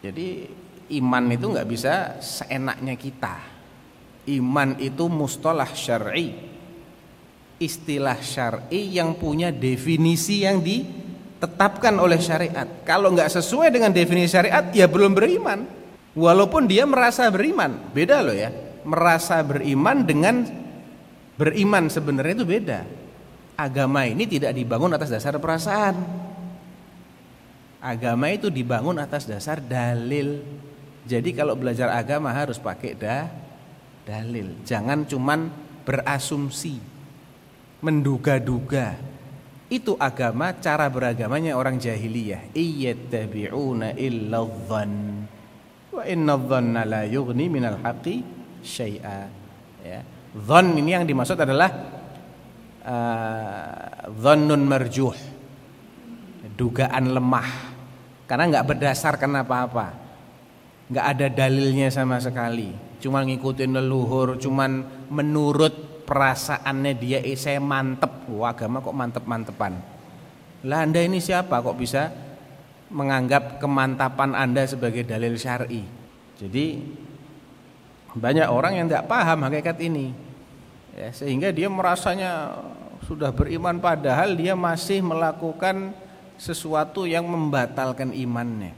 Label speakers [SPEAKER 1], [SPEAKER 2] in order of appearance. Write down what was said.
[SPEAKER 1] Jadi iman itu nggak bisa seenaknya kita. Iman itu mustalah syar'i. Istilah syar'i yang punya definisi yang ditetapkan oleh syariat. Kalau nggak sesuai dengan definisi syariat ya belum beriman. Walaupun dia merasa beriman, beda loh ya. Merasa beriman dengan beriman sebenarnya itu beda. Agama ini tidak dibangun atas dasar perasaan. Agama itu dibangun atas dasar dalil. Jadi kalau belajar agama harus pakai dah dalil. Jangan cuman berasumsi, menduga-duga. Itu agama, cara beragamanya orang jahiliyah. Iyattabi'una illa dhann. Wa inna dhanna la yughni minal haqqi syai'a. Ya. Dhann ini yang dimaksud adalah uh, dhannun marjuh. Dugaan lemah. Karena enggak berdasarkan apa-apa. Enggak ada dalilnya sama sekali. Cuma ngikutin leluhur, cuman menurut perasaannya dia eh, saya mantep. Wah, agama kok mantep-mantepan. Lah Anda ini siapa kok bisa menganggap kemantapan Anda sebagai dalil syar'i? Jadi banyak orang yang tidak paham hakikat ini. Ya, sehingga dia merasanya sudah beriman padahal dia masih melakukan sesuatu yang membatalkan imannya.